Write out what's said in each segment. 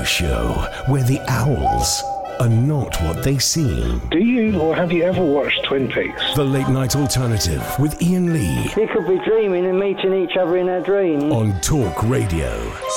radio show where the owls are not what they seem. Do you or have you ever watched Twin Peaks? The late night alternative with Iain Lee We could be dreaming and meeting each other in our dreams. on Talk Radio.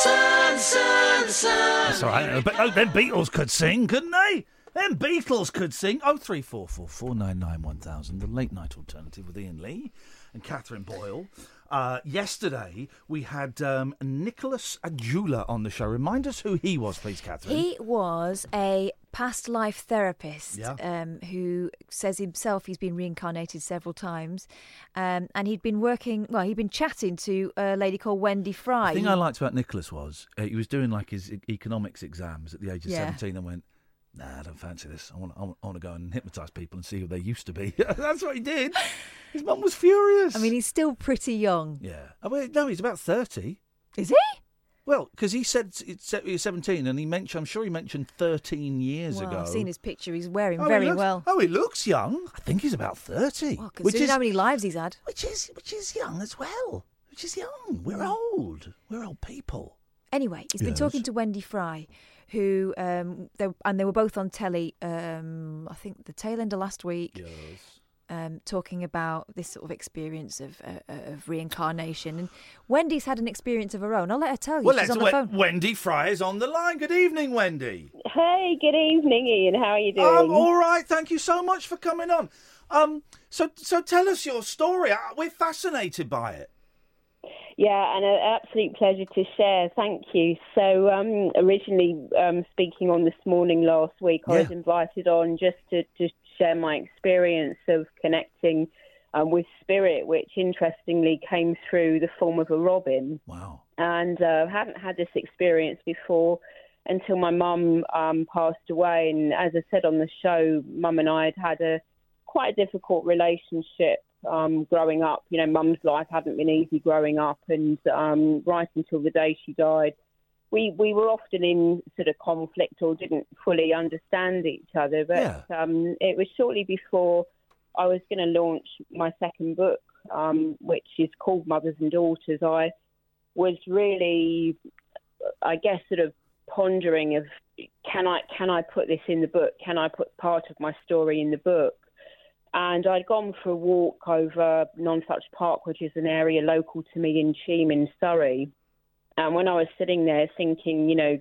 That's all right. Uh, but oh, them Beatles could sing, couldn't they? Them Beatles could sing. Oh three four four four nine nine one thousand. The late night alternative with Iain Lee and Catherine Boyle. Uh, yesterday we had um, Nicholas Aujula on the show. Remind us who he was, please, Catherine. He was a past life therapist Yeah. um, who says himself he's been reincarnated several times. Um, and he'd been working, well, he'd been chatting to a lady called Wendy Fry. The thing I liked about Nicholas was uh, he was doing like his economics exams at the age of Yeah. 17 and went, nah, I don't fancy this. I want, I want, I want to go and hypnotise people and see who they used to be. That's what he did. His mum was furious. I mean, he's still pretty young. yeah. I mean, no, he's about 30. Is he? Well, because he said he was 17 and he mentioned, I'm sure he mentioned 13 years well, ago. I've seen his picture. He's wearing Oh, he very looks- well. Oh, he looks young. I think he's about 30. Well, which is, how many lives he's had. which is which is young as well. Which is young. We're mm. old. We're old people. Anyway, he's been talking to Wendy Fry, who um, they, and they were both on telly. Um, I think the tail end of last week, Yes. um, talking about this sort of experience of uh, of reincarnation. And Wendy's had an experience of her own. I'll let her tell you. Well, She's let's on the we- phone. Wendy Fry is on the line. Good evening, Wendy. Hey, good evening, Iain. How are you doing? I'm all right. Thank you so much for coming on. Um, so so tell us your story. Uh, We're fascinated by it. Yeah, and an absolute pleasure to share. Thank you. So, um, originally um, speaking on this morning last week, I was invited on just to, to share my experience of connecting um, with spirit, which interestingly came through the form of a robin. Wow. and uh, hadn't had this experience before until my mum um, passed away. And as I said on the show, mum and I had had a quite a difficult relationship um, growing up. You know, mum's life hadn't been easy growing up, and um, right until the day she died. We, we were often in sort of conflict or didn't fully understand each other, but um, it was shortly before I was going to launch my second book, um, which is called Mothers and Daughters. I was really, I guess, sort of pondering of can I can I put this in the book? Can I put part of my story in the book? And I'd gone for a walk over Nonsuch Park, which is an area local to me in Cheam in Surrey. And when I was sitting there thinking, you know,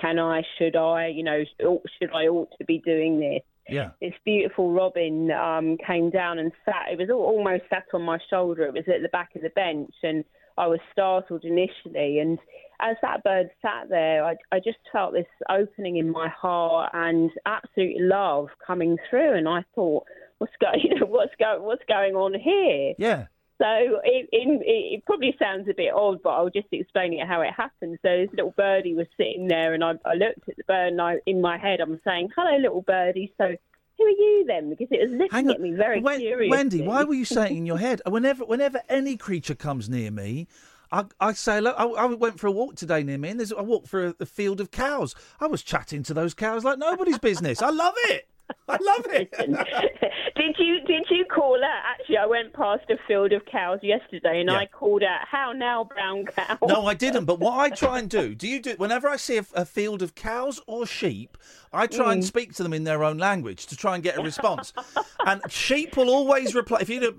can I, should I, you know, should I ought to be doing this? Yeah. this beautiful robin um, came down and sat. It was almost sat on my shoulder. It was at the back of the bench, and I was startled initially. And as that bird sat there, I, I just felt this opening in my heart and absolute love coming through. And I thought, what's going, you know, what's going, what's going on here? Yeah. So it, it, it probably sounds a bit odd, but I'll just explain it how it happened. So this little birdie was sitting there, and I, I looked at the bird, and I, in my head, I'm saying, "Hello, little birdie." So who are you then? Because it was looking at me very Wen- curiously. Wendy, why were you saying in your head? Whenever, whenever any creature comes near me, I, I say, look, I, I went for a walk today near me, and there's, I walked through a, a field of cows. I was chatting to those cows like nobody's business. I love it. I love it. did you did you call out? Actually, I went past a field of cows yesterday, and Yeah. I called out, "How now, brown cow?" No, I didn't. But what I try and do, do you do? Whenever I see a, a field of cows or sheep, I try and mm. speak to them in their own language to try and get a response. and sheep will always reply. If you do,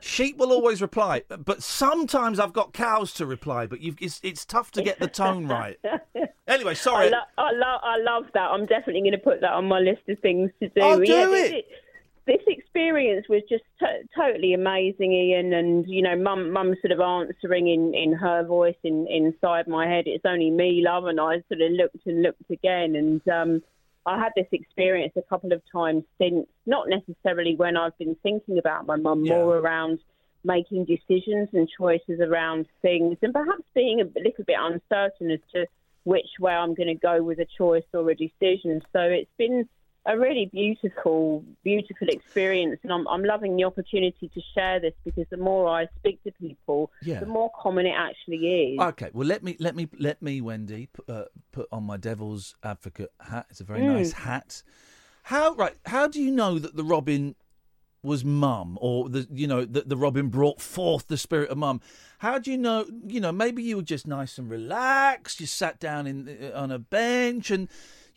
sheep will always reply. But sometimes I've got cows to reply. But you've, it's, it's tough to get the tone right. Anyway, I, sorry. lo- I, lo- I love that. I'm definitely going to put that on my list of things to do. Oh, do Yeah, it. This experience was just to- totally amazing, Iain. And you know, mum, mum sort of answering in, in her voice in, inside my head. It's only me, love. And I sort of looked and looked again, and um, I had this experience a couple of times since. Not necessarily when I've been thinking about my mum, Yeah. more around making decisions and choices around things, and perhaps being a little bit uncertain as to which way I'm going to go with a choice or a decision. So it's been a really beautiful, beautiful experience, and I'm, I'm loving the opportunity to share this because the more I speak to people, Yeah. the more common it actually is. Okay, well let me let me let me Wendy uh, put on my devil's advocate hat. It's a very Mm. nice hat. How right? How do you know that the Robin was mum, or the you know that the Robin brought forth the spirit of mum? How do you know? You know, maybe you were just nice and relaxed. You sat down in uh, on a bench, and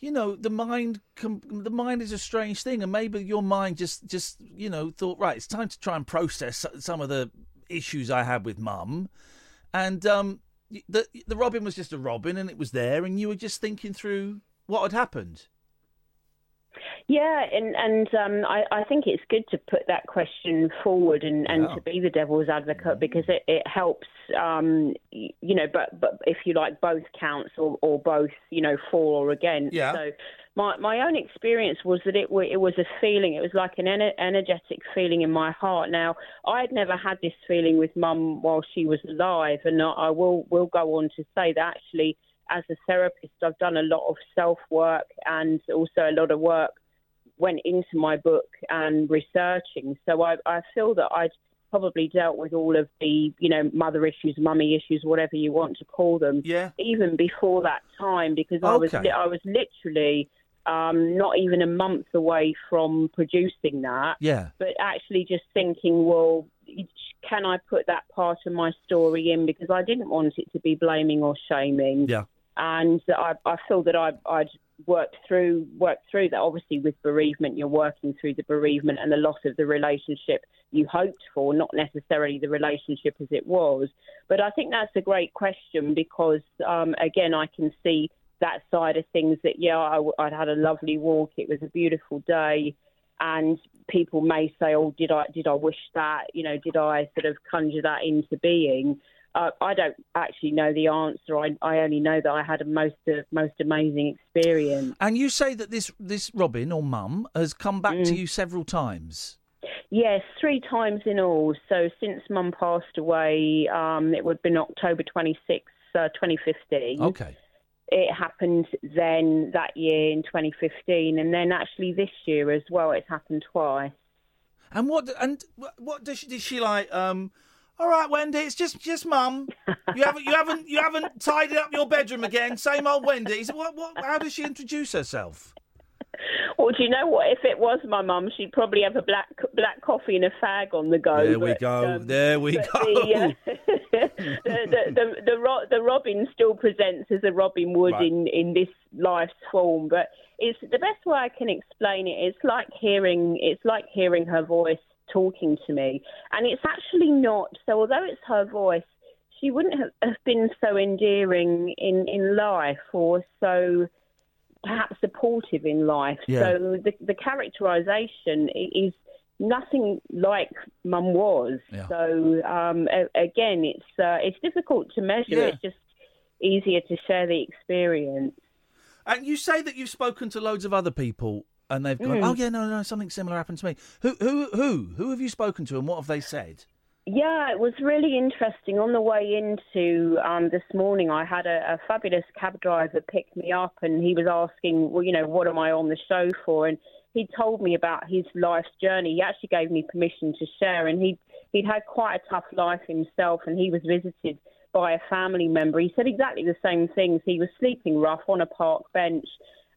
you know the mind. The mind is a strange thing, and maybe your mind just just you know thought right. It's time to try and process some of the issues I had with mum, and um, the the Robin was just a Robin, and it was there, and you were just thinking through what had happened. Yeah, and and um, I, I think it's good to put that question forward and, and Yeah. to be the devil's advocate because it, it helps, um, you know, but but if you like, both counts or, or both, you know, for or against. Yeah. So my my own experience was that it it was a feeling. It was like an ener- energetic feeling in my heart. Now I had never had this feeling with Mum while she was alive, and I, I will will go on to say that actually. As a therapist, I've done a lot of self work and also a lot of work went into my book and researching. So I, I feel that I'd probably dealt with all of the, you know, mother issues, mummy issues, whatever you want to call them, Yeah. even before that time, because I was I was literally um, not even a month away from producing that. Yeah. But actually, just thinking, well, can I put that part of my story in because I didn't want it to be blaming or shaming Yeah. and I, I feel that I, I'd worked through worked through that. Obviously, with bereavement, you're working through the bereavement and the loss of the relationship you hoped for, not necessarily the relationship as it was. But I think that's a great question because, um, again, I can see that side of things. That yeah, I, I'd had a lovely walk. It was a beautiful day. And people may say, "Oh, did I did I wish that? You know, did I sort of conjure that into being?" Uh, I don't actually know the answer. I, I only know that I had a most uh, most amazing experience. And you say that this this Robin or Mum has come back Mm. to you several times. Yes, three times in all. So since Mum passed away, um, it would have been October twenty sixth, uh, 2015. Okay. It happened then that year in 2015, and then actually this year as well. It's happened twice. And what and what- what does she, did she like? Um, all right, Wendy, it's just just Mum. You haven't you haven't you haven't tidied up your bedroom again. Same old Wendy. What what? How does she introduce herself? Well, do you know what? If it was my mum, she'd probably have a black black coffee and a fag on the go. There we go. um, there we go. The, uh, the, the, the, the, Ro- the Robin still presents as a Robin would Right. in, in this life's form, but it's the best way I can explain it. It's like hearing it's like hearing her voice talking to me, and it's actually not. So although it's her voice, she wouldn't have, been so endearing in in life or so perhaps supportive in life. Yeah. So the the characterisation is nothing like Mum was. Yeah. So um, again, it's uh, it's difficult to measure. Yeah. It's just easier to share the experience. And you say that you've spoken to loads of other people, and they've gone, Mm. "Oh yeah, no, no, something similar happened to me." Who, who, who, who have you spoken to, and what have they said? Yeah, it was really interesting. On the way into um, this morning, I had a, a fabulous cab driver pick me up, and he was asking, well, you know, what am I on the show for? And he told me about his life's journey. He actually gave me permission to share, and he he'd had quite a tough life himself, and he was visited by a family member. He said exactly the same things. He was sleeping rough on a park bench,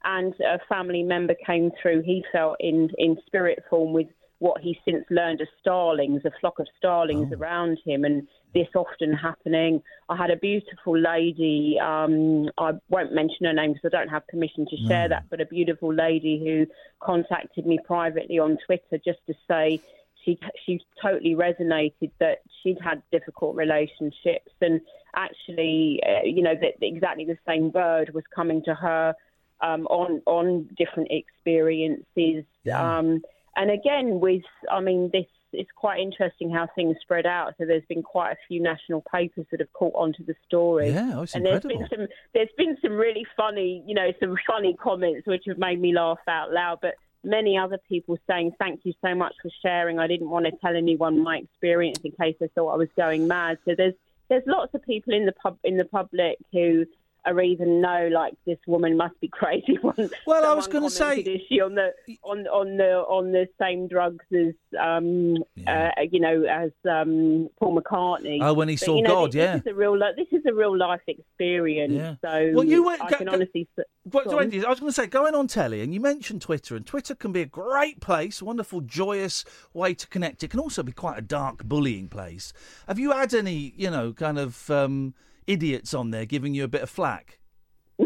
and a family member came through. He felt in in spirit form with what he's since learned as starlings, a flock of starlings around him, and this often happening. I had a beautiful lady, um, I won't mention her name because I don't have permission to share that, but a beautiful lady who contacted me privately on Twitter just to say she she totally resonated that she'd had difficult relationships and actually, uh, you know, that exactly the same bird was coming to her um, on on different experiences. Um, and again, with I mean, this is quite interesting how things spread out. So there's been quite a few national papers that have caught onto the story. Yeah, oh, it's and there's incredible. been some there's been some really funny, you know, some funny comments which have made me laugh out loud. But many other people saying thank you so much for sharing. I didn't want to tell anyone my experience in case they thought I was going mad. So there's there's lots of people in the pub in the public who are reason. No, like this woman must be crazy. well, I was going to say is she on the on on the on the same drugs as um yeah. uh, you know as um Paul McCartney. Oh, when he but, saw you know, God, this, yeah. This is a real this is a real life experience. Yeah. So well, you went, I go, can go, honestly. But, I was going to say, going on telly, and you mentioned Twitter, and Twitter can be a great place, wonderful, joyous way to connect. It can also be quite a dark, bullying place. Have you had any, you know, kind of um, idiots on there giving you a bit of flack?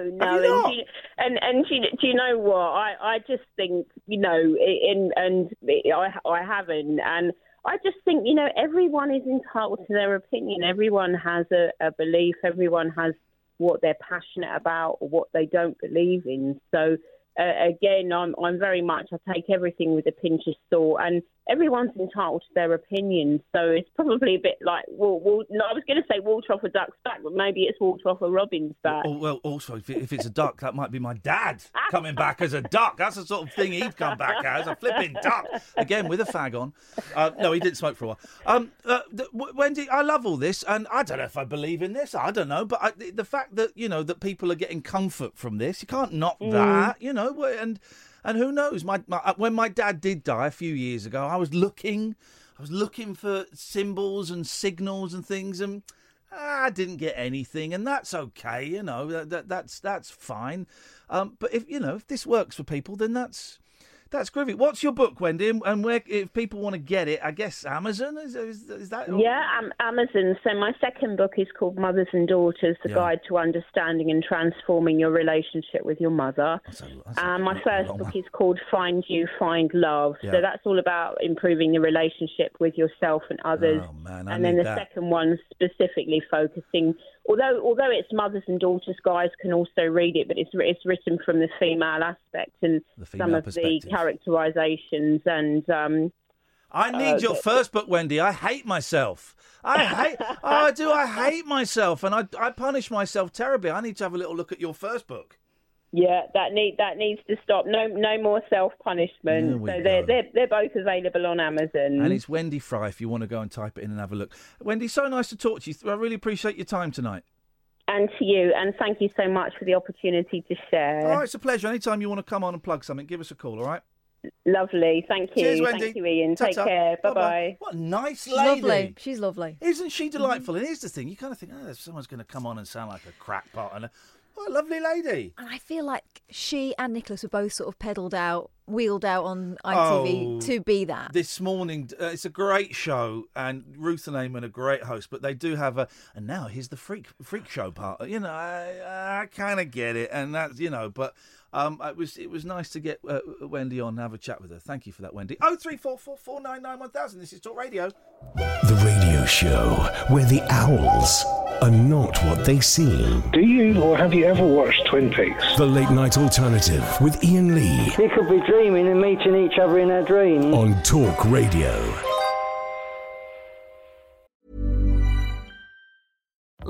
No, no, and, you, and and do you, do you know what? I I just think you know, in and I I haven't, and I just think you know everyone is entitled to their opinion. Everyone has a, a belief. Everyone has what they're passionate about or what they don't believe in. So uh, again, I'm I'm very much I take everything with a pinch of salt, and everyone's entitled to their opinion. So it's probably a bit like well, well no, I was going to say Walter off a duck's back, but maybe it's Walter off a robin's back. Well, well also if, if it's a duck, that might be my dad coming back as a duck. That's the sort of thing he'd come back as a flipping duck again with a fag on. Uh, no, he didn't smoke for a while. Um, uh, Wendy, I love all this, and I don't know if I believe in this. I don't know, but I, the fact that you know that people are getting comfort from this, you can't knock Mm. that. You know, and and who knows? My, my uh, when my dad did die a few years ago, I was looking, I was looking for symbols and signals and things, and I didn't get anything, and that's okay. You know, that, that that's that's fine. Um, but if you know if this works for people, then that's that's groovy. What's your book, Wendy? And, where, if people want to get it, I guess Amazon is is, is that? Yeah, um, Amazon. So my second book is called Mothers and Daughters: The Yeah. Guide to Understanding and Transforming Your Relationship with Your Mother. That's a- that's a my first book one. is called Find You, Find Love. Yeah. So that's all about improving the relationship with yourself and others. Oh man, I and then the that. second one specifically focusing, although although it's mothers and daughters, guys can also read it, but it's it's written from the female aspect and The some of the perspective. characterizations and. Um, I need uh, your but- first book, Wendy. I hate myself. I hate. oh, I do. I hate myself, and I I punish myself terribly. I need to have a little look at your first book. Yeah, that need that needs to stop. No, no more self punishment. So they're go. they're they're both available on Amazon. And it's Wendy Fry if you want to go and type it in and have a look. Wendy, so nice to talk to you. I really appreciate your time tonight. and to you, and thank you so much for the opportunity to share. Oh, it's a pleasure. Anytime you want to come on and plug something, give us a call, all right? Lovely, thank you, Cheers, Wendy. thank you, Iain. Take Ta-ta. care. Bye Bye-bye. What a nice She's lady. lovely. She's lovely. Isn't she delightful? And here's the thing: you kind of think, oh, someone's going to come on and sound like a crackpot, and a, what a lovely lady. And I feel like she and Nicholas were both sort of pedalled out, wheeled out on ITV Oh, to be that. This morning, uh, it's a great show, and Ruth and Eamonn are great hosts, but they do have a. And now here's the freak freak show part. You know, I, I kind of get it, and that's you know, but um, it was it was nice to get uh, Wendy on and have a chat with her. Thank you for that, Wendy. Oh three four four four nine nine one thousand. This is Talk Radio. The radio show where the owls are not what they seem. Do you or have you ever watched Twin Peaks? The late night alternative with Iain Lee We could be dreaming and meeting each other in their dreams. on Talk Radio.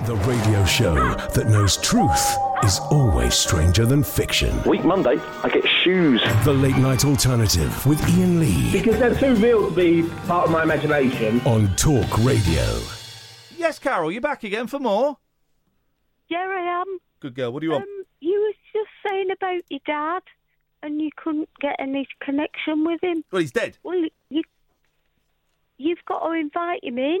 The radio show that knows truth is always stranger than fiction. Week Monday, I get shoes. The Late Night Alternative with Iain Lee Because they're too real to be part of my imagination. on Talk Radio. Yes, Carol, you're back again for more. Yeah, I am. Good girl. What do you want? Um, you was just saying about your dad, and you couldn't get any connection with him. Well, he's dead. Well, you you've got to invite him in.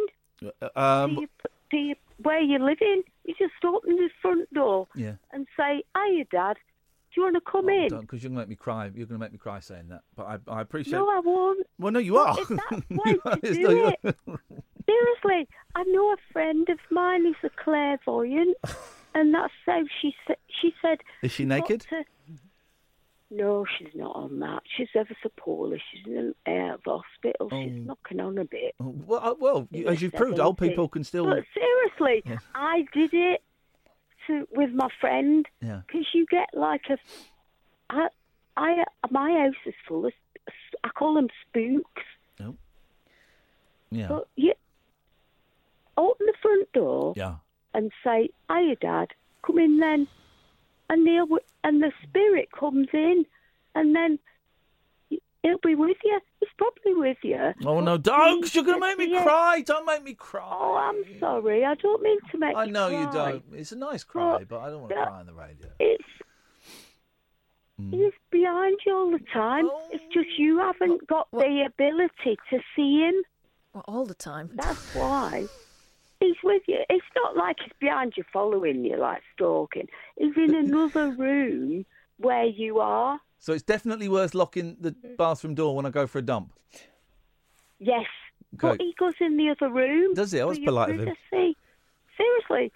Uh, Um, do you, do you, where you living? You just open the front door yeah. and say, "Hiya, Dad. Do you want to come oh, in?" Because you're going to make me cry. You're going to make me cry saying that. But I, I appreciate. No, I won't. Well, no, you are. that's why are. to do no, it. Seriously, I know a friend of mine is a clairvoyant, and that's how she said. She said, Is she naked? to-" No, she's not on that. She's ever so poorly. She's in the out of hospital. She's knocking on a bit. Well, uh, well, you- as you've proved, old people can still. But seriously. I did it to with my friend Yeah. because you get like a. I, I, my house is full of. I call them spooks. Yeah. But you open the front door Yeah. and say, "Hiya, Dad, come in then," and they'll and the spirit comes in, and then he'll be with you. He's probably with you. Oh no, But don't! 'cause please, You're going to make me yeah. cry. Don't make me cry. Oh, I'm sorry. I don't mean to make I know you cry. don't. It's a nice cry, but I don't want to cry on the radio. It's Mm. he's behind you all the time. It's just you haven't got the ability to see him. Well, all the time. That's why. He's with you. It's not like he's behind you following you like stalking. He's in another room where you are. So it's definitely worth locking the bathroom door when I go for a dump. Yes. Okay. But he goes in the other room. Does he? I was polite of him. Seriously.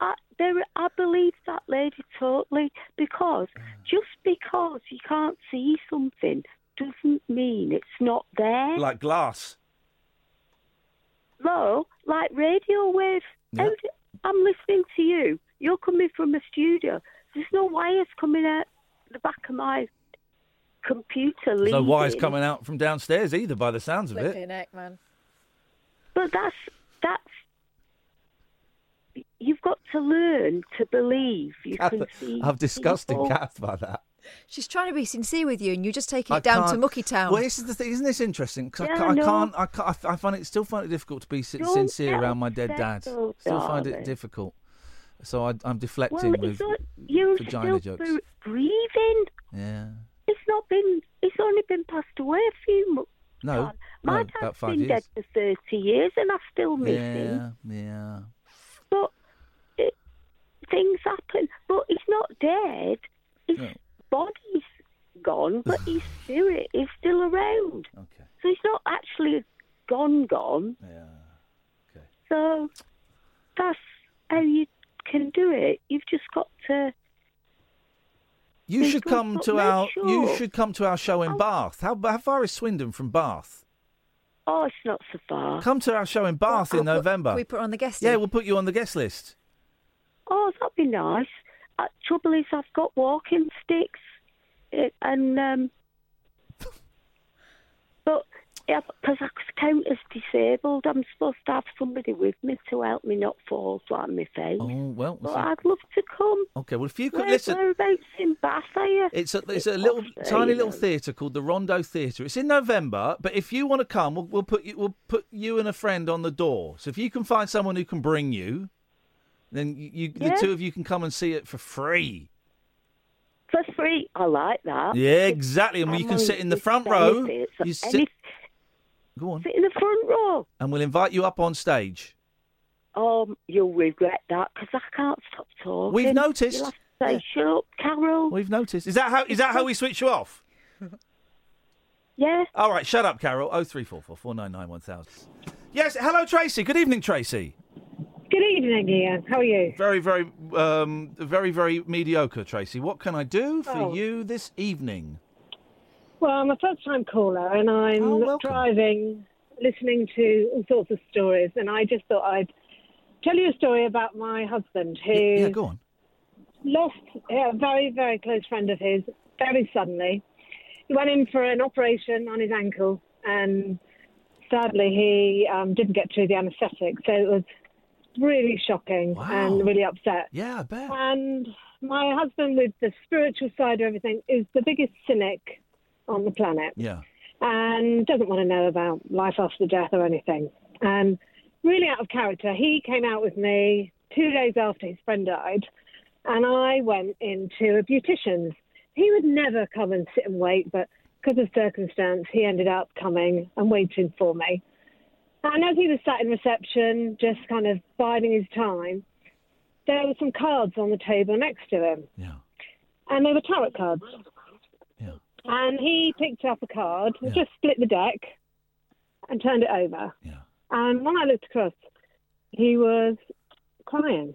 I, there, I believe that lady totally because just because you can't see something doesn't mean it's not there. Like glass. No, like radio waves. Yeah. How I'm listening to you. You're coming from a studio. There's no wires coming out the back of my computer. There's no wires coming out from downstairs either, by the sounds of it. Flipping heck, man. But that's that's. You've got to learn to believe you can see. I've disgusted people. Kath by that. She's trying to be sincere with you, and you're just taking I it down to can't- Mucky Town. Well, this is the thing. Isn't this interesting? 'Cause Yeah, I, I can't, I can't. I can't. I f- I find it still find it difficult to be Don't sincere around my dead upset dad. though, Still find it difficult. So I, I'm deflecting Well, with it's you're vagina still jokes. breathing. Yeah. It's not been. It's only been passed away a few months. No. My no, dad's about five been years. dead for thirty years, and I still miss him. Yeah. Yeah. But it, things happen. But he's not dead. His No. Body's gone, but his spirit is still around. Okay. So he's not actually gone, gone. Yeah. Okay. So that's how you can do it. You've just got to. You should come to makes our. You should come to our show in oh. Bath. How, how far is Swindon from Bath? Oh, it's not so far. Come to our show in Bath in November. Can we put on the guest yeah, we'll put you on the guest list. Oh, that'd be nice. Uh, trouble is, I've got walking sticks, and um, but yeah, because I count as disabled, I'm supposed to have somebody with me to help me not fall flat on my face. Oh well. But I'd love to come. okay. Well, if you could Where, listen. whereabouts in Bath are you? It's a it's a little tiny little theatre called the Rondo Theatre. It's in November, but if you want to come, we'll, we'll put you we'll put you and a friend on the door. So if you can find someone who can bring you, then you, you Yeah. the two of you can come and see it for free. For free, I like that. Yeah, exactly. And you can sit in the front row. You Any- sit, go on, sit in the front row. and we'll invite you up on stage. Um, you'll regret that because I can't stop talking. We've noticed. You'll have to say, "Shut up, Carol." We've noticed. Is that how is that how we switch you off? Yeah. All right, shut up, Carol. Oh three four four four nine nine one thousand. Yes, hello, Tracy. Good evening, Tracy. Good evening, Iain. How are you? Very, very, um, very, very mediocre, Tracy. What can I do for Oh. you this evening? Well, I'm a first time caller and Oh, I'm driving, listening to all sorts of stories, and I just thought I'd tell you a story about my husband who Yeah, go on. lost a very, very close friend of his very suddenly. He went in for an operation on his ankle, and sadly, he um, didn't get through the anaesthetic. So it was really shocking and really upset. Yeah, I bet. And my husband, with the spiritual side of everything, is the biggest cynic on the planet Yeah. and doesn't want to know about life after death or anything. And really out of character, he came out with me two days after his friend died, and I went into a beautician's. He would never come and sit and wait, but because of circumstance, he ended up coming and waiting for me. And as he was sat in reception, just kind of biding his time, there were some cards on the table next to him. Yeah. And they were tarot cards. Yeah. And he picked up a card, just split the deck, and turned it over. Yeah. And when I looked across, he was crying.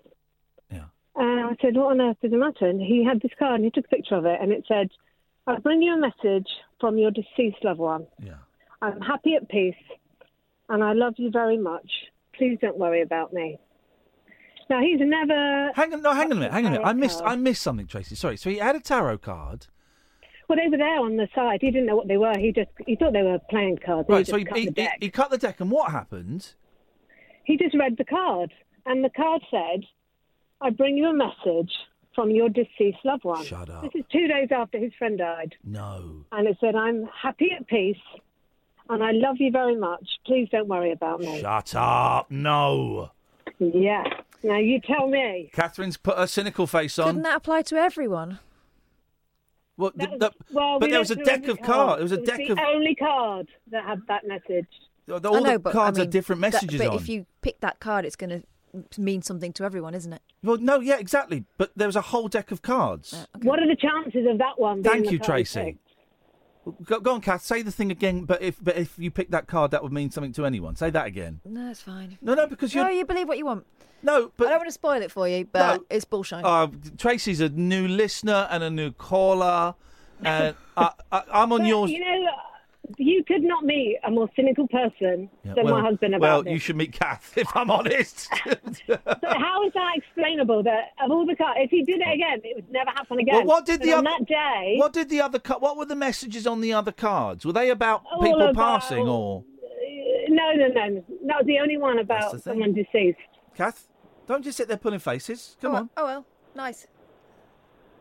Yeah. And I said, What on earth is the matter? And he had this card and he took a picture of it and it said, I bring you a message from your deceased loved one. Yeah. I'm happy at peace and I love you very much. Please don't worry about me. Now he's never Hang on, no, hang on a minute, hang on a minute. I missed. I missed something, Tracy. Sorry. So he had a tarot card. Well, they were there on the side. He didn't know what they were. He just he thought they were playing cards. Right. So he, cut he, he, he cut the deck, and what happened? He just read the card, and the card said, "I bring you a message from your deceased loved one." Shut up. This is two days after his friend died, No. and it said, "I'm happy at peace, and I love you very much. Please don't worry about me." Shut up. No. Yeah. Now you tell me. Catherine's put her cynical face on. Couldn't that apply to everyone? Well, the- the- Well, but we there was a deck of cards. There was a It was deck the of only card that had that message. all I the know, but, I cards mean, had different that- messages but on. if you pick that card, it's going to mean something to everyone, isn't it? Well, no, yeah, exactly. But there was a whole deck of cards. Uh, what are the chances of that one? Thank the you, card Tracy. picked? Go, go on, Kath. Say the thing again. But if but if you pick that card, that would mean something to anyone. Say that again. No, it's fine. No, no, because you're. you believe what you want. No, but I don't want to spoil it for you, but No. it's bullshit. Uh, Tracy's a new listener and a new caller, and I, I, I'm on But, yours. You know, you could not meet a more cynical person Yeah, than well, my husband about well, this. you should meet Kath, if I'm honest. So how is that explainable? That of all the cards, if he did it again, it would never happen again. Well, what did But the on other that day? What did the other? ca- What were the messages on the other cards? Were they about people about- passing or? Uh, No, no, no. That was the only one about someone deceased. Kath, don't just sit there pulling faces. Come oh, on, Oh well, nice.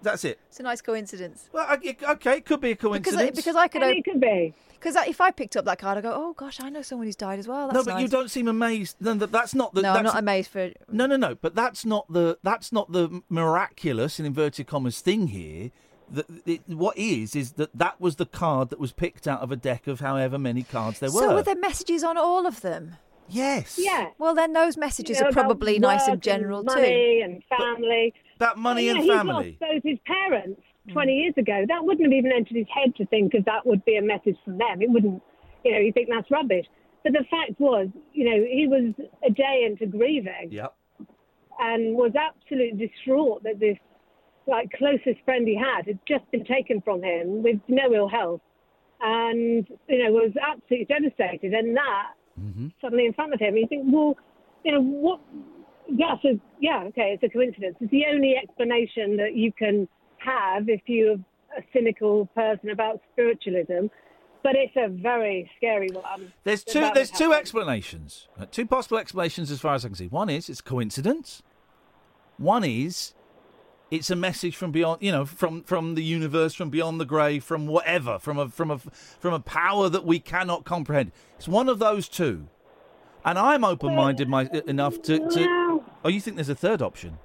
That's it. It's a nice coincidence. Well, I- okay, it could be a coincidence. I, because I could. And it could be. Because if I picked up that card, I go, oh gosh, I know someone who's died as well. no, That's but you don't seem amazed. No, that, that's not the. No, I'm not amazed for. No, no, no. But that's not the. That's not the miraculous in inverted commas thing here. That it, what is is that that was the card that was picked out of a deck of however many cards there were. So were. were there messages on all of them? Yes. Yeah. Well, then those messages You know, are probably nice and general money too. and family. That money Well, and yeah, family. He lost both his parents mm. 20 years ago. That wouldn't have even entered his head to think that that would be a message from them. It wouldn't, you know, you think that's rubbish. But the fact was, you know, he was a day into grieving Yep. and was absolutely distraught that this like closest friend he had had just been taken from him with no ill health and you know was absolutely devastated and that suddenly in front of him you think well you know what yeah so yeah okay it's a coincidence it's the only explanation that you can have if you're a cynical person about spiritualism but it's a very scary one There's two. There's two explanations. Uh, Two possible explanations, as far as I can see. One is it's coincidence. One is it's a message from beyond. You know, from from the universe, from beyond the grave, from whatever, from a from a from a power that we cannot comprehend. It's one of those two. And I'm open-minded my, enough to. to oh, you think there's a third option?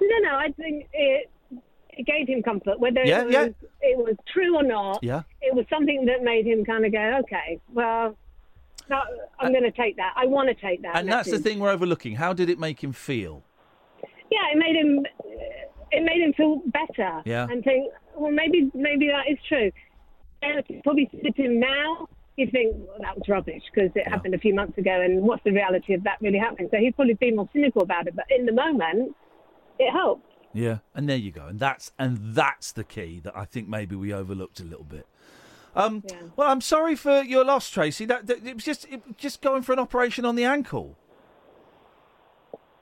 No, no, I think it, it gave him comfort. Whether Yeah, it, was, yeah. it was true or not, Yeah. it was something that made him kind of go, okay, well, no, I'm uh, going to take that. I want to take that. and that's the thing we're overlooking. How did it make him feel? Yeah, it made him. It made him feel better. Yeah. And think, well, maybe, maybe that is true. And probably to him now you'd think well, that was rubbish because it happened a few months ago, and what's the reality of that really happening? So he'd probably be more cynical about it, but in the moment, it helped. Yeah, and there you go, and that's and that's the key that I think maybe we overlooked a little bit. Um, Well, I'm sorry for your loss, Tracy. That, that it was just it, just going for an operation on the ankle.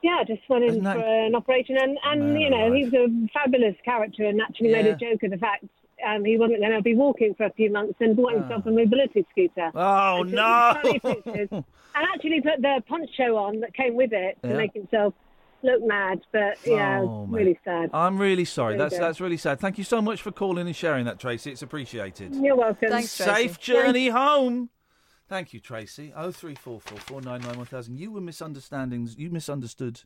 Yeah, just went in that- for an operation, and and Man you know alive. he's a fabulous character, and actually made a joke of the fact um, he wasn't going to be walking for a few months, and bought himself a mobility scooter. Oh And no! and actually put the punch show on that came with it to Yeah. make himself look mad. But yeah, Oh, really sad. I'm really sorry. There you That's go. that's really sad. Thank you so much for calling and sharing that, Tracy. It's appreciated. You're welcome. Thanks, Tracy. Safe journey home. Thank you, Tracy. Oh three four four four nine nine one thousand. You were misunderstandings. You misunderstood.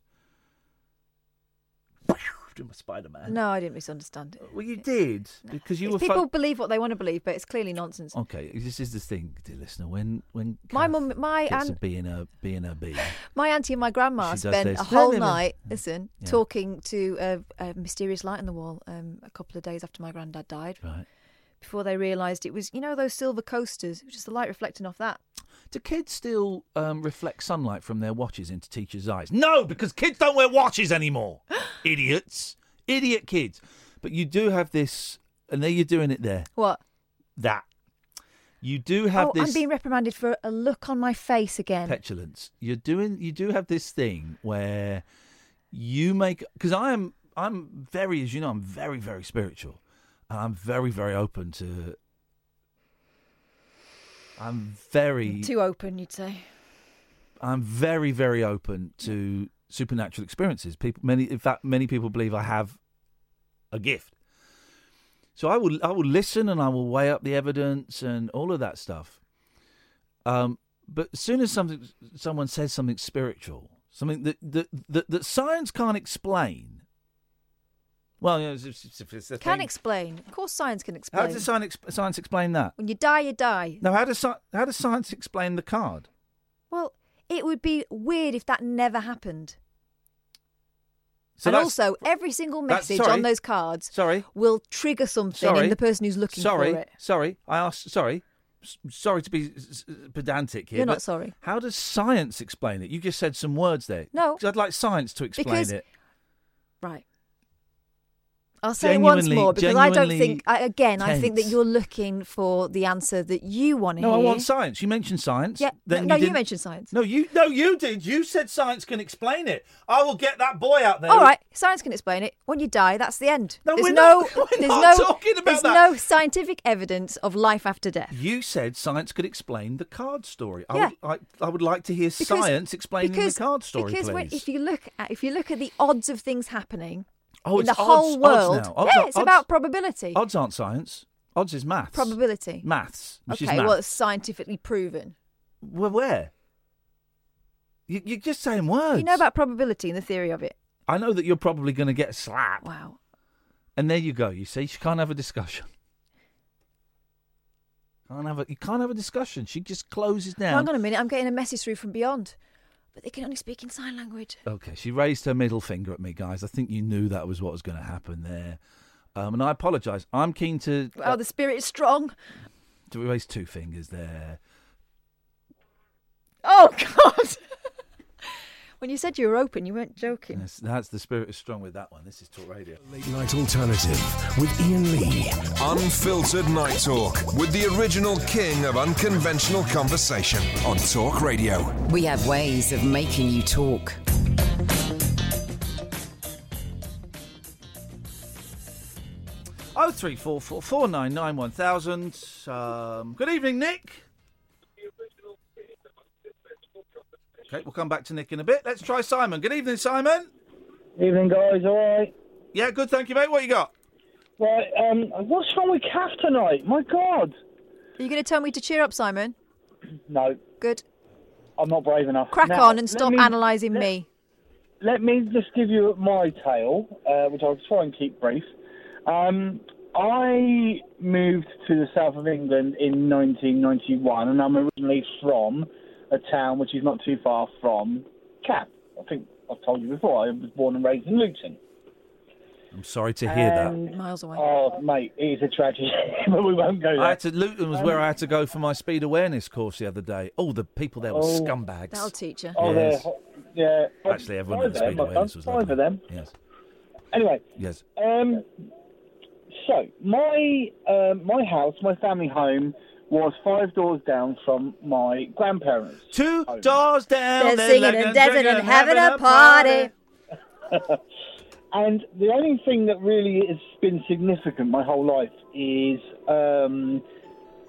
Doing my Spider Man. No, I didn't misunderstand it. Well, you did because you It's were. people fo- believe what they want to believe, but it's clearly nonsense. okay, this is the thing, dear listener. When when My Kath mum, my gets a aunt, B in her B in her B. my auntie and my grandma does spent this. a whole No, no, no. night, listen, Yeah. talking to a, a mysterious light on the wall. Um, a couple of days after my granddad died, right? Before they realised it was, you know, those silver coasters. It was just the light reflecting off that. Do kids still um, reflect sunlight from their watches into teachers' eyes? No, because kids don't wear watches anymore. Idiots. Idiot kids. But you do have this, and there you're doing it there. What? That. You do have oh, this I'm being reprimanded for a look on my face again. petulance. You're doing. You do have this thing where you make because I am. I'm very, as you know, I'm very, very spiritual, I'm very, very open to. I'm very Too open, you'd say. I'm very, very open to supernatural experiences. People, many, in fact, many people believe I have a gift. So I will, I will listen and I will weigh up the evidence and all of that stuff. Um, but as soon as something, someone says something spiritual, something that that that, that science can't explain. Well, you know, it's, it's, it's Can thing. explain. Of course, science can explain. How does science, science explain that? When you die, you die. No, how does how does science explain the card? Well, it would be weird if that never happened. So and also, every single message sorry. on those cards Sorry. will trigger something Sorry. in the person who's looking sorry, for it. Sorry, I asked. Sorry, sorry to be pedantic here. You're not sorry. How does science explain it? You just said some words there. No. I'd like science to explain Because- it. Right. I'll say it once more because I don't think. I, again, I think that you're looking for the answer that you want to No, hear. I want science. You mentioned science. Yeah. Then no, you, you, mentioned science. No, you. No, you did. You said science can explain it. I will get that boy out there. All right, science can explain it. When you die, that's the end. No, there's we're no, not- we're there's not no, talking about there's that. no scientific evidence of life after death. You said science could explain the card story. I Yeah. would, I, I would like to hear Because- science explaining because, the card story, Because please. when, if you look at if you look at the odds of things happening Oh, in the whole odds- odds world, now. Odds yeah, it's odds- about probability. Odds aren't science. Odds is maths. Probability. Maths, okay, maths. well, it's scientifically proven. Well, where? You, you're just saying words. You know about probability and the theory of it. I know that you're probably going to get a slap. Wow. And there you go. You see, she can't have a discussion. Can't have a, you can't have a discussion. She just closes down. Hang on a minute, I'm getting a message through from beyond, but they can only speak in sign language. Okay, she raised her middle finger at me, guys. I think you knew that was what was going to happen there. Um, and I apologise. I'm keen to Oh, the spirit is strong. to raise two fingers there. Oh God! When you said you were open, you weren't joking. That's, that's the spirit is strong with that one. This is Talk Radio. Late Night Alternative with Iain Lee. Unfiltered Night Talk with the original king of unconventional conversation on Talk Radio. We have ways of making you talk. Oh three four four four nine nine one thousand. Um, good evening, Nick. Okay, we'll come back to Nick in a bit. Let's try Simon. Good evening, Simon. Evening, guys. All right. Yeah, good. Thank you, mate. What you got? Right. Um, what's wrong with Kath tonight? My God. Are you going to tell me to cheer up, Simon? No. Good. I'm not brave enough. Crack Now, on and stop me- analysing let- me. Let me just give you my tale, uh, which I'll try and keep brief. Um, I moved to the south of England in 1991, and I'm originally from a town which is not too far from Cap. I think I've told you before. I was born and raised in Luton. I'm sorry to hear that. Miles away. Oh, mate, it is a tragedy, but we won't go there. I had to. Luton was Um, where I had to go for my speed awareness course the other day. Oh, the people there were Oh. scumbags. That'll teach you. Oh, Yes. yeah. Actually, everyone at the Five speed of them, awareness was Five like of them. Yes. Anyway, Yes. Um, so my um, my house, my family home, was five doors down from my grandparents. Two doors down. They're singing and dancing and having a party. and the only thing that really has been significant my whole life is, um,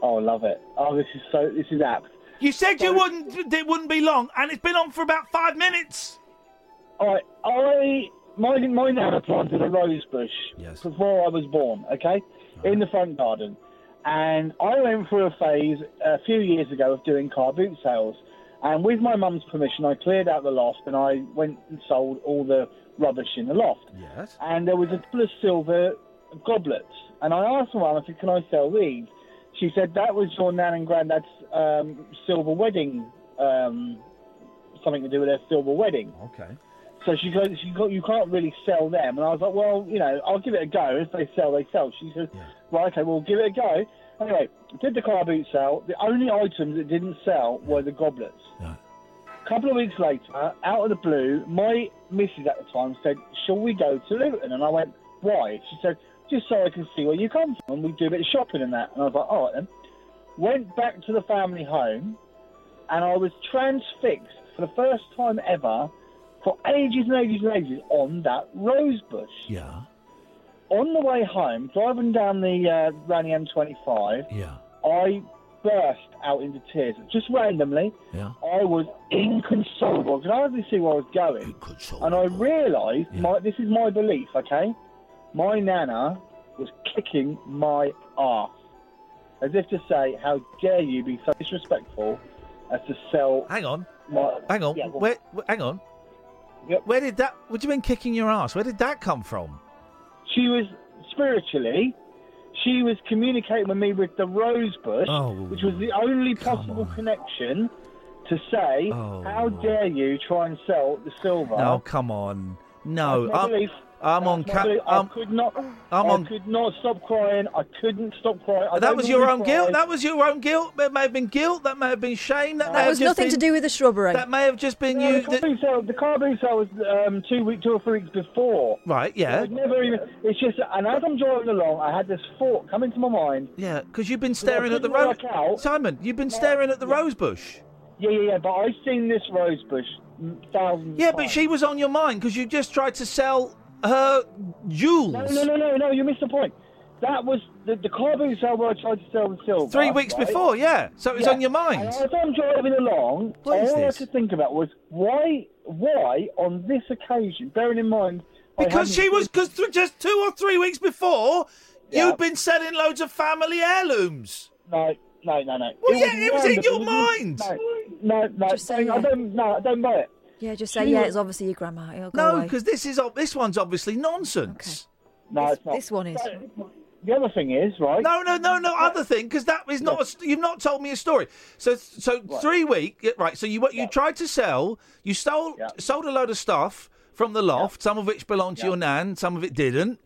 oh, I love it. Oh, this is so this is apt. You said you wouldn't. It wouldn't be long, and it's been on for about five minutes. All right, I my my nana planted a rose bush before I was born. Okay, in the front garden, and I went through a phase a few years ago of doing car boot sales, and with my mum's permission, I cleared out the loft and I went and sold all the rubbish in the loft. Yes. And there was a couple of silver goblets, and I asked my mum, I said, "Can I sell these?" She said that was your nan and granddad's um, silver wedding, um, something to do with their silver wedding. Okay. So she goes, she got, you can't really sell them. And I was like, well, you know, I'll give it a go. If they sell, they sell. She says, right, okay, we'll give it a go. Anyway, did the car boot sell? The only items that didn't sell were the goblets. A couple of weeks later, out of the blue, my missus at the time said, shall we go to Luton? And I went, why? She said, just so I can see where you come from and we do a bit of shopping and that. And I was like, all right then. Went back to the family home and I was transfixed for the first time ever for ages and ages and ages on that rose bush. Yeah. On the way home, driving down the uh, the M25, Yeah. I burst out into tears just randomly. Yeah. I was inconsolable. because I could hardly see where I was going. And I realised, my, this is my belief, okay? My nana was kicking my ass. As if to say, how dare you be so disrespectful as to sell... Hang on. My, Hang on. Yeah, well, where, hang on. Where did that? What do you mean kicking your ass? Where did that come from? She was spiritually, she was communicating with me with the rose bush, Oh, which was the only possible connection to say, Oh, how dare you try and sell the silver? No, come on. No, I'm, belief. I'm on. That's my Ca- belief. I I'm, could not. I'm I on- could not stop crying. I couldn't stop crying. I that was your own normally guilt. That was your own guilt. That may have been guilt. That may have been shame. That, may That was nothing been, to do with the shrubbery. That may have just been No, you. the car boot sale. The car boot sale was um, two week, two or three weeks before. Right. Yeah. I'd never even. It's just, and as I'm driving along, I had this thought come into my mind. Yeah, because you've been staring at the couldn't rose. Simon, you've been staring at the rose bush. Yeah, yeah, yeah. But I've seen this rose bush thousands. Yeah, of but times. she was on your mind because you just tried to sell her jewels. No, no, no, no, no. You missed the point. That was the, the car boot sale where I tried to sell the silver. Three weeks right? before, yeah. So it was Yeah. on your mind. And as I'm driving along, What is all I had this? to think about was why, why on this occasion, bearing in mind, I Because she was, because th- just two or three weeks before, you'd been selling loads of family heirlooms. No, no, no, no. Well, yeah, it was in your mind. No, no, no. Just say I yeah. don't. No, I don't buy it. Yeah, just say She yeah. was- It's obviously your grandma. It'll go No, away. because this is ob- this one's obviously nonsense. No, it's not. This one is. The other thing is right. No, no, no, no. Other thing, because that is not. A, st- you've not told me a story. So, so three week. yeah, Right. So you what you tried to sell. You stole sold a load of stuff from the loft. Some of which belonged to your nan. Some of it didn't.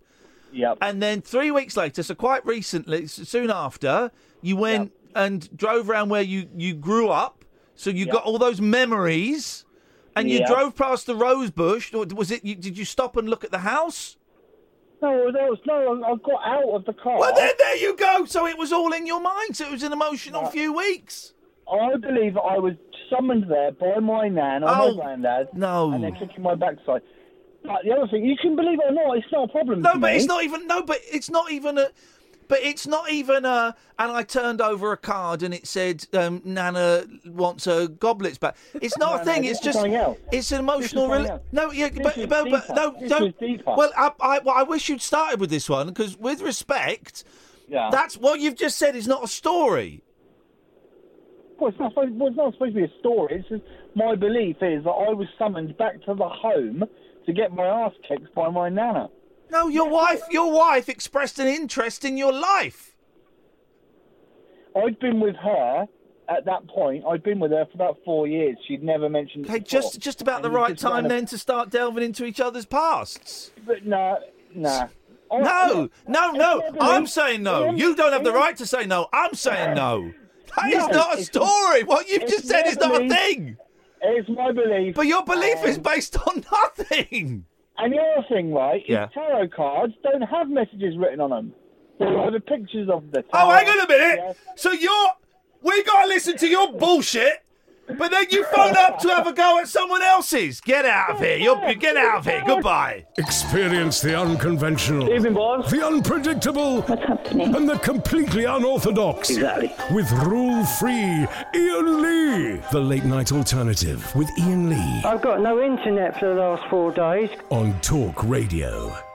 Yep. And then three weeks later, so quite recently, s- soon after, you went and drove around where you you grew up. So you got all those memories. And you Yep. drove past the rose bush. Was it? You, did you stop and look at the house? No, there was no. I got out of the car. Well, there, there you go. So it was all in your mind. So it was an emotional few weeks. I believe I was summoned there by my nan or Oh, my granddad. no. And they're kicking my backside. But the other thing, you can believe it or not, it's not a problem. No, but me. it's not even. No, but it's not even a. But it's not even a. And I turned over a card and it said, um, "Nana wants her goblets back." It's not No, a thing. this it's just. It's an emotional. Rela- no, yeah, This but, but, but no, This don't. Well, I, I, well, I wish you'd started with this one because, with respect, Yeah. that's what you've just said is not a story. Well, it's not, supposed, well, it's not supposed to be a story. It's just my belief is that I was summoned back to the home to get my ass kicked by my nana. No, your wife. Your wife expressed an interest in your life. I'd been with her at that point. I'd been with her for about four years. She'd never mentioned. Okay, before. just just about the And it right time then to start delving into each other's pasts. But no, Nah. No, no, no. I'm saying no. You don't have the right to say no. I'm saying no. That is No, not a story. What you've just said is not a thing. It's my belief. But your belief is Um, based on nothing. And the other thing, right, is Yeah. tarot cards don't have messages written on them. They've got the pictures of the Oh, hang on a minute. Yeah. So you're. We got to listen to your bullshit, but then you phone up to have a go at someone else's. Get out of here. You're, get out of here. Goodbye. Experience the unconventional, Evening, boss. the unpredictable, and the completely unorthodox. Exactly. With rule free Iain Lee. The late night alternative with Iain Lee I've got no internet for the last four days. on Talk Radio.